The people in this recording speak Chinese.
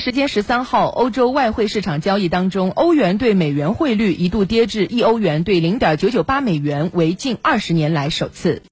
时间十三号，欧洲外汇市场交易当中，欧元对美元汇率一度跌至一欧元兑零点九九八美元，为近二十年来首次。